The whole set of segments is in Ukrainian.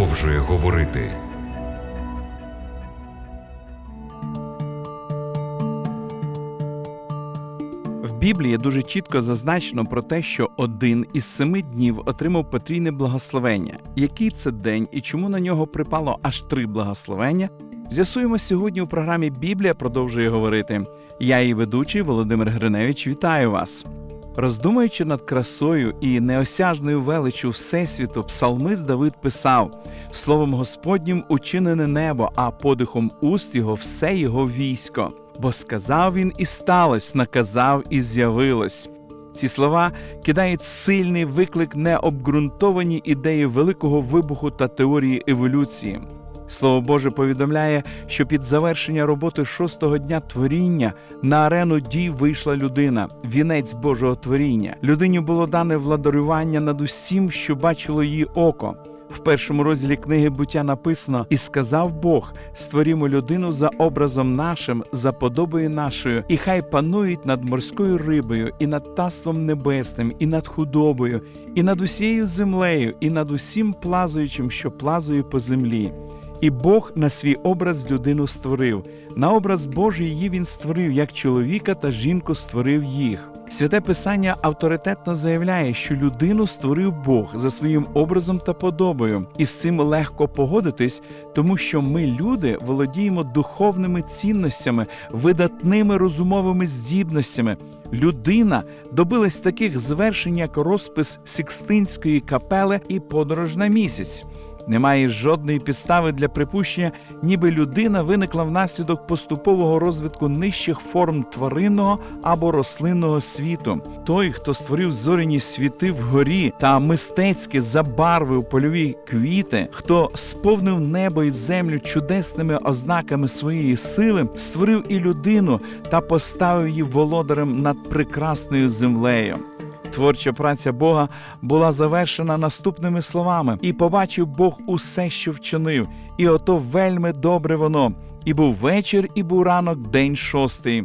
продовжує говорити. В Біблії дуже чітко зазначено про те, що один із семи днів отримав потрійне благословення. Який це день і чому на нього припало аж три благословення? З'ясуємо сьогодні у програмі Біблія продовжує говорити. Я її ведучий Володимир Гриневич. Вітаю вас. Роздумуючи над красою і неосяжною величчю Всесвіту, псалмист Давид писав: Словом Господнім учинене небо, а подихом уст його все його військо. Бо сказав він і сталося, наказав і з'явилось. Ці слова кидають сильний виклик необґрунтовані ідеї великого вибуху та теорії еволюції. Слово Боже повідомляє, що під завершення роботи шостого дня творіння на арену дій вийшла людина, вінець Божого творіння. Людині було дане владарювання над усім, що бачило її око. В першому розділі книги буття написано: І сказав Бог: створімо людину за образом нашим, за подобою нашою, і хай панують над морською рибою, і над таством небесним, і над худобою, і над усією землею, і над усім плазуючим, що плазує по землі. І Бог на свій образ людину створив. На образ Божий її він створив, як чоловіка та жінку створив їх. Святе Писання авторитетно заявляє, що людину створив Бог за своїм образом та подобою, і з цим легко погодитись, тому що ми, люди, володіємо духовними цінностями, видатними розумовими здібностями. Людина добилась таких звершень, як розпис Сікстинської капели і подорож на місяць. Немає жодної підстави для припущення, ніби людина виникла внаслідок поступового розвитку нижчих форм тваринного або рослинного світу. Той, хто створив зоряні світи вгорі та мистецьки забарвив польові квіти, хто сповнив небо і землю чудесними ознаками своєї сили, створив і людину та поставив її володарем над прекрасною землею. Творча праця Бога була завершена наступними словами: і побачив Бог усе, що вчинив, і ото вельми добре воно. І був вечір, і був ранок, день шостий.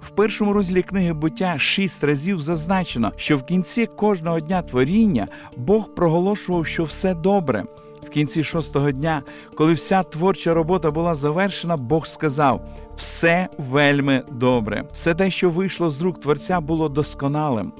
В першому розділі книги буття шість разів зазначено, що в кінці кожного дня творіння Бог проголошував, що все добре. В кінці шостого дня, коли вся творча робота була завершена, Бог сказав: все вельми добре. Все те, що вийшло з рук Творця, було досконалим.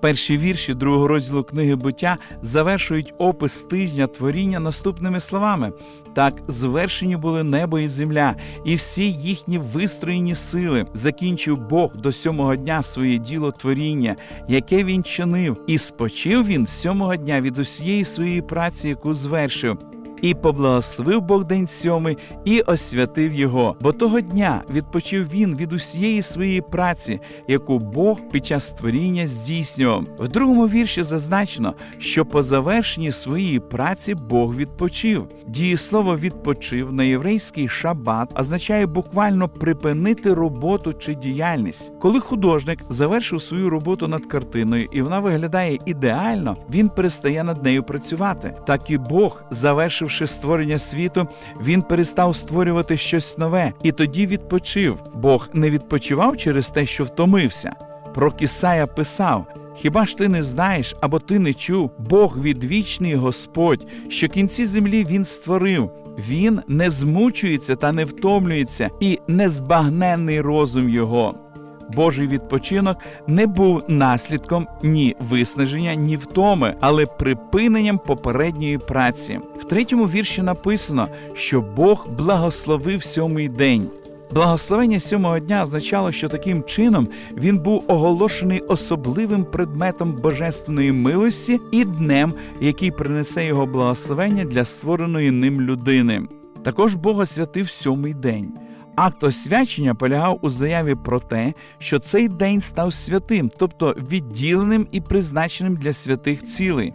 Перші вірші другого розділу книги буття завершують опис тижня творіння наступними словами: так звершені були небо і земля, і всі їхні вистроєні сили. Закінчив Бог до сьомого дня своє діло творіння, яке він чинив, і спочив він сьомого дня від усієї своєї праці, яку звершив. І поблагословив Бог день сьомий і освятив його, бо того дня відпочив він від усієї своєї праці, яку Бог під час створіння здійснював. В другому вірші зазначено, що по завершенні своєї праці Бог відпочив. Дієслово відпочив на єврейський шабат означає буквально припинити роботу чи діяльність. Коли художник завершив свою роботу над картиною і вона виглядає ідеально, він перестає над нею працювати. Так і Бог завершив завершивши створення світу, він перестав створювати щось нове і тоді відпочив. Бог не відпочивав через те, що втомився. Про Кісая писав: Хіба ж ти не знаєш або ти не чув? Бог відвічний Господь, що кінці землі Він створив. Він не змучується та не втомлюється, і незбагненний розум його. Божий відпочинок не був наслідком ні виснаження, ні втоми, але припиненням попередньої праці. В третьому вірші написано, що Бог благословив сьомий день. Благословення сьомого дня означало, що таким чином він був оголошений особливим предметом божественної милості і днем, який принесе його благословення для створеної ним людини. Також Бог освятив сьомий день. Акт освячення полягав у заяві про те, що цей день став святим, тобто відділеним і призначеним для святих цілей.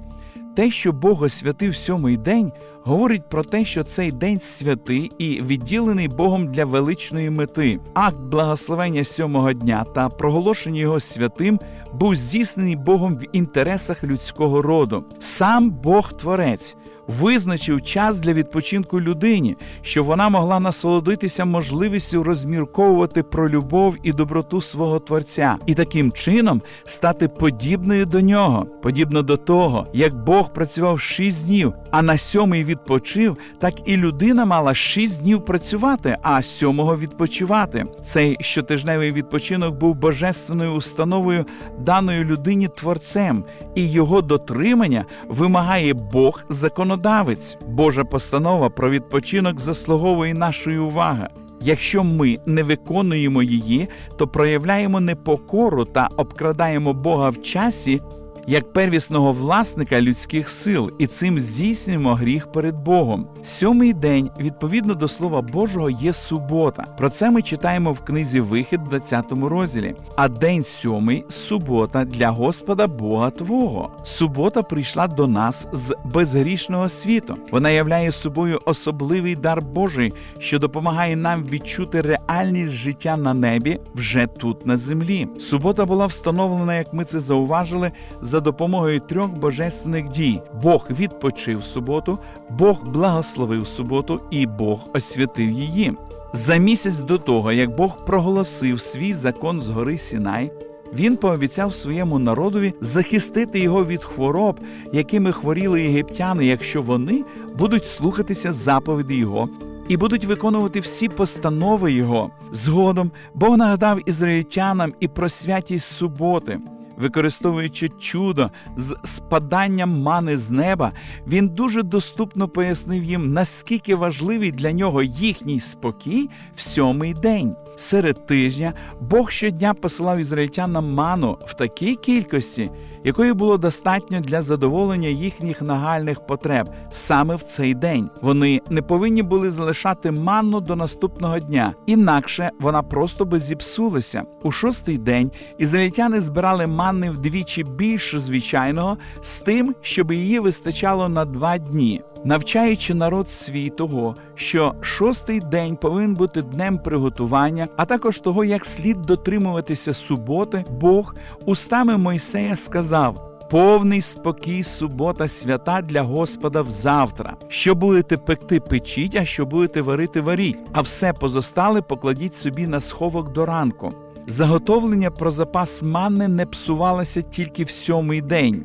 Те, що Бог освятив сьомий день, говорить про те, що цей день святий і відділений Богом для величної мети. Акт благословення сьомого дня та проголошення його святим був здійснений Богом в інтересах людського роду. Сам Бог Творець визначив час для відпочинку людині, щоб вона могла насолодитися можливістю розмірковувати про любов і доброту свого Творця, і таким чином стати подібною до нього, подібно до того, як Бог працював шість днів, а на сьомий відпочив, так і людина мала шість днів працювати, а сьомого відпочивати. Цей щотижневий відпочинок був божественною установою даної людині творцем, і його дотримання вимагає Бог законодавець. Божа постанова про відпочинок заслуговує нашої уваги. Якщо ми не виконуємо її, то проявляємо непокору та обкрадаємо Бога в часі як первісного власника людських сил, і цим здійснюємо гріх перед Богом. Сьомий день, відповідно до Слова Божого, є субота. Про це ми читаємо в книзі Вихід, в 20 розділі. А день сьомий субота для Господа Бога Твого. Субота прийшла до нас з безгрішного світу. Вона являє собою особливий дар Божий, що допомагає нам відчути реальність життя на небі вже тут на землі. Субота була встановлена, як ми це зауважили за допомогою трьох божественних дій: Бог відпочив суботу, Бог благословив суботу і Бог освятив її. За місяць до того, як Бог проголосив свій закон з гори Сінай. Він пообіцяв своєму народові захистити його від хвороб, якими хворіли єгиптяни, якщо вони будуть слухатися заповіді його і будуть виконувати всі постанови його. Згодом Бог нагадав ізраїльтянам і про святість суботи використовуючи чудо з спаданням мани з неба, він дуже доступно пояснив їм, наскільки важливий для нього їхній спокій в сьомий день. Серед тижня Бог щодня посилав ізраїльтянам ману в такій кількості, якої було достатньо для задоволення їхніх нагальних потреб саме в цей день. Вони не повинні були залишати манну до наступного дня, інакше вона просто би зіпсулася. У шостий день ізраїльтяни збирали манни вдвічі більше звичайного, з тим, щоб її вистачало на два дні навчаючи народ свій того, що шостий день повинен бути днем приготування, а також того, як слід дотримуватися суботи, Бог устами Мойсея сказав. Повний спокій, субота, свята для Господа взавтра. Що будете пекти, печіть, а що будете варити, варіть, а все позостале покладіть собі на сховок до ранку. Заготовлення про запас манни не псувалося тільки в сьомий день.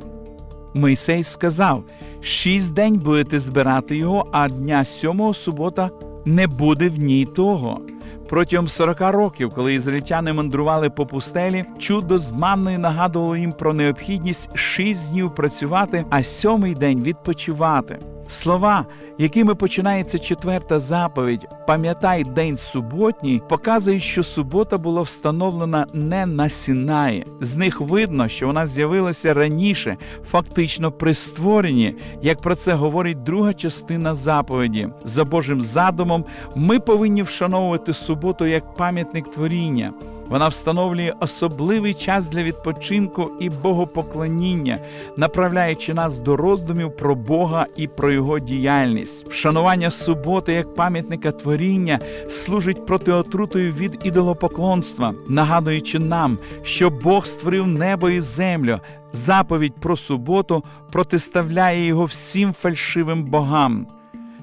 Мойсей сказав: шість день будете збирати його, а дня сьомого субота не буде в ній того. Протягом 40 років, коли ізраїльтяни мандрували по пустелі, чудо з манною нагадувало їм про необхідність шість днів працювати, а сьомий день відпочивати. Слова, якими починається четверта заповідь, пам'ятай день суботній, показують, що субота була встановлена не на Сінаї. З них видно, що вона з'явилася раніше, фактично при створенні, як про це говорить друга частина заповіді. За Божим задумом, ми повинні вшановувати суботу як пам'ятник творіння. Вона встановлює особливий час для відпочинку і богопоклоніння, направляючи нас до роздумів про Бога і про його діяльність. Вшанування суботи як пам'ятника творіння служить протиотрутою від ідолопоклонства, нагадуючи нам, що Бог створив небо і землю. Заповідь про суботу протиставляє його всім фальшивим богам.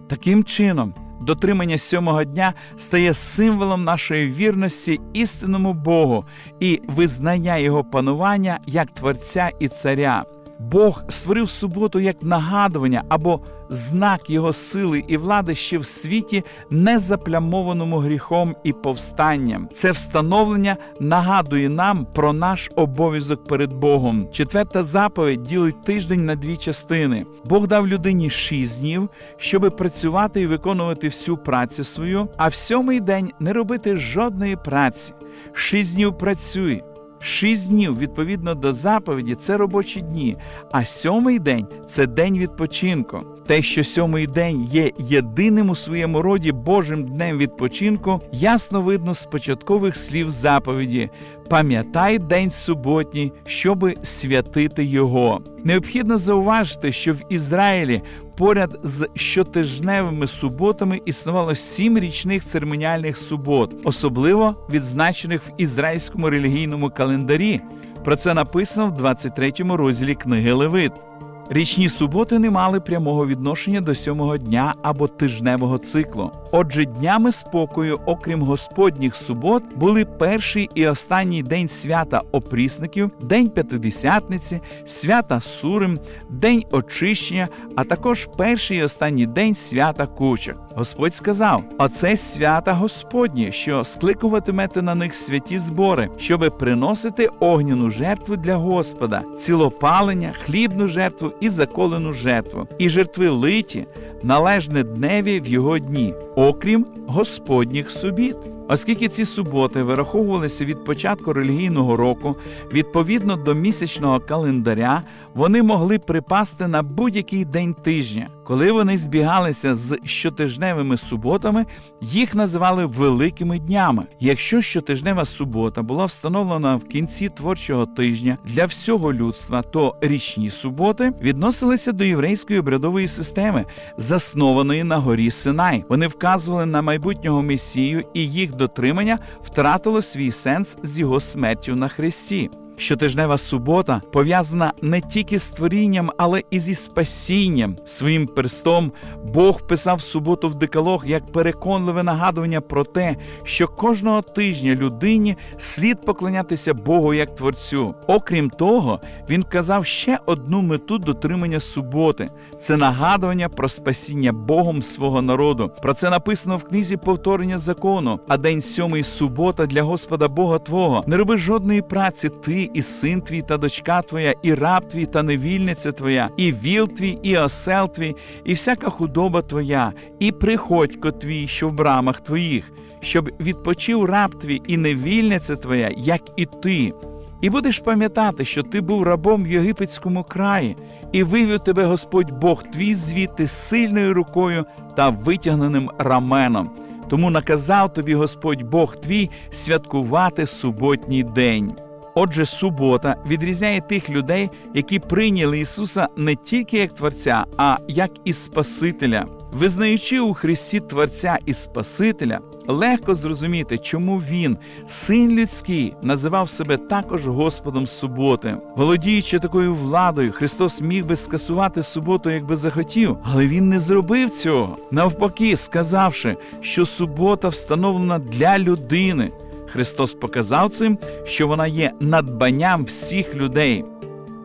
Таким чином, дотримання сьомого дня стає символом нашої вірності істинному Богу і визнання Його панування як Творця і Царя. Бог створив суботу як нагадування або знак Його сили і влади ще в світі, не заплямованому гріхом і повстанням. Це встановлення нагадує нам про наш обов'язок перед Богом. Четверта заповідь ділить тиждень на дві частини. Бог дав людині шість днів, щоби працювати і виконувати всю працю свою, а в сьомий день не робити жодної праці. Шість днів працюй. Шість днів відповідно до заповіді це робочі дні, а сьомий день це день відпочинку. Те, що сьомий день є єдиним у своєму роді Божим днем відпочинку, ясно видно з початкових слів заповіді: пам'ятай день суботній, щоби святити його. Необхідно зауважити, що в Ізраїлі поряд з щотижневими суботами існувало сім річних церемоніальних субот, особливо відзначених в ізраїльському релігійному календарі. Про це написано в 23 розділі книги Левит. Річні суботи не мали прямого відношення до сьомого дня або тижневого циклу. Отже, днями спокою, окрім господніх субот, були перший і останній день свята опрісників, день п'ятидесятниці, свята Сурим, день очищення, а також перший і останній день свята кучок. Господь сказав: Оце свята Господні, що скликуватимете на них святі збори, щоби приносити огняну жертву для Господа, цілопалення, хлібну жертву і заколену жертву, і жертви литі, належне дневі в його дні, окрім Господніх субіт. Оскільки ці суботи вираховувалися від початку релігійного року, відповідно до місячного календаря, вони могли припасти на будь-який день тижня. Коли вони збігалися з щотижневими суботами, їх називали великими днями. Якщо щотижнева субота була встановлена в кінці творчого тижня для всього людства, то річні суботи відносилися до єврейської обрядової системи, заснованої на горі Синай. Вони вказували на майбутнього месію і їх дотримання втратило свій сенс з його смертю на хресті. Щотижнева субота пов'язана не тільки з творінням, але і зі спасінням. Своїм перстом Бог писав суботу в декалог як переконливе нагадування про те, що кожного тижня людині слід поклонятися Богу як Творцю. Окрім того, він казав ще одну мету дотримання суботи це нагадування про спасіння Богом свого народу. Про це написано в книзі повторення закону. А день сьомий субота для Господа Бога Твого. Не роби жодної праці ти і син твій та дочка твоя, і раб твій та невільниця твоя, і віл твій, і осел твій, і всяка худоба твоя, і приходько твій, що в брамах твоїх, щоб відпочив раб твій і невільниця твоя, як і ти. І будеш пам'ятати, що ти був рабом в єгипетському краї, і вивів тебе Господь Бог твій звідти сильною рукою та витягненим раменом. Тому наказав тобі Господь Бог твій святкувати суботній день. Отже, субота відрізняє тих людей, які прийняли Ісуса не тільки як Творця, а як і Спасителя. Визнаючи у Христі Творця і Спасителя, легко зрозуміти, чому Він, син людський, називав себе також Господом суботи. Володіючи такою владою, Христос міг би скасувати суботу, якби захотів, але Він не зробив цього. Навпаки, сказавши, що субота встановлена для людини. Христос показав цим, що вона є надбанням всіх людей.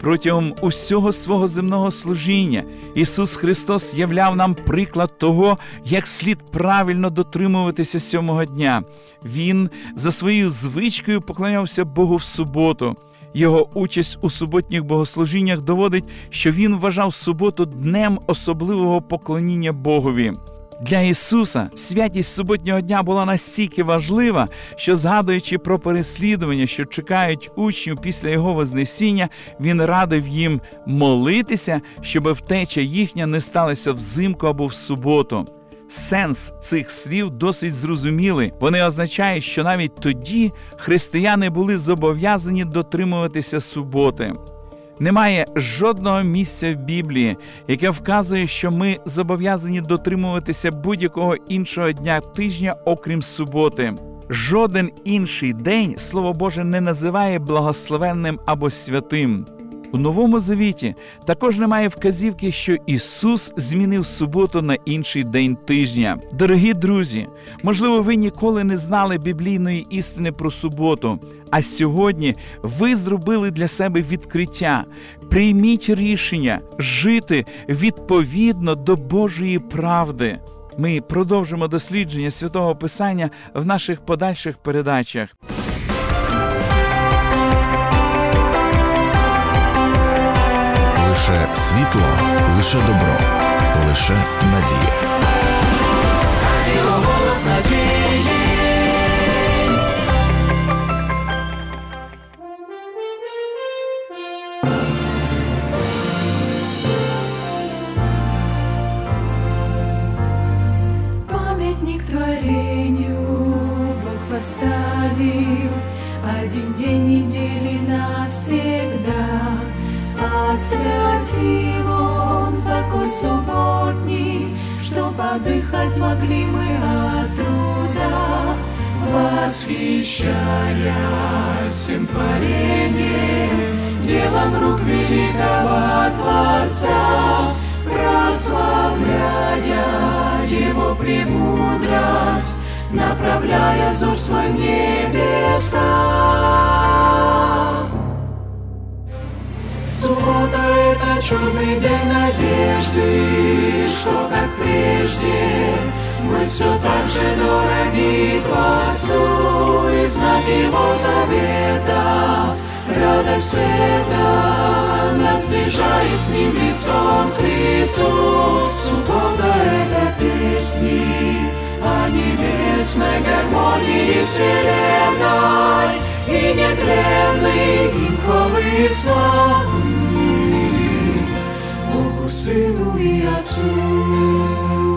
Протягом усього свого земного служіння Ісус Христос являв нам приклад того, як слід правильно дотримуватися сьомого дня. Він за своєю звичкою поклонявся Богу в суботу. Його участь у суботніх богослужіннях доводить, що він вважав суботу днем особливого поклоніння Богові. Для Ісуса святість суботнього дня була настільки важлива, що, згадуючи про переслідування, що чекають учнів після Його Вознесіння, Він радив їм молитися, щоб втеча їхня не сталася взимку або в суботу. Сенс цих слів досить зрозумілий. Вони означають, що навіть тоді християни були зобов'язані дотримуватися суботи. Немає жодного місця в Біблії, яке вказує, що ми зобов'язані дотримуватися будь-якого іншого дня тижня, окрім суботи. Жоден інший день Слово Боже не називає благословенним або святим. У новому завіті також немає вказівки, що Ісус змінив суботу на інший день тижня. Дорогі друзі, можливо, ви ніколи не знали біблійної істини про суботу, а сьогодні ви зробили для себе відкриття. Прийміть рішення жити відповідно до Божої правди. Ми продовжимо дослідження святого Писання в наших подальших передачах. Лише світло, лише добро, лише надія. Радіо голос надії. Памятник творению Бог поставил один день недели навсегда. Освятил он покой субботний, Что подыхать могли мы от труда, Восхищаясь всем творением, Делом рук великого Творца. Прославляя Его премудрость, направляя взор свой в небеса. Суббота — это чудный день надежды, что, как прежде, мы все так же дороги Творцу и знак Его завета. Радость света нас сближает с Ним лицом к лицу. Суббота — это песни о небесной гармонии вселенной и нетленный гимн хвалы и славы Богу, Сыну и Отцу.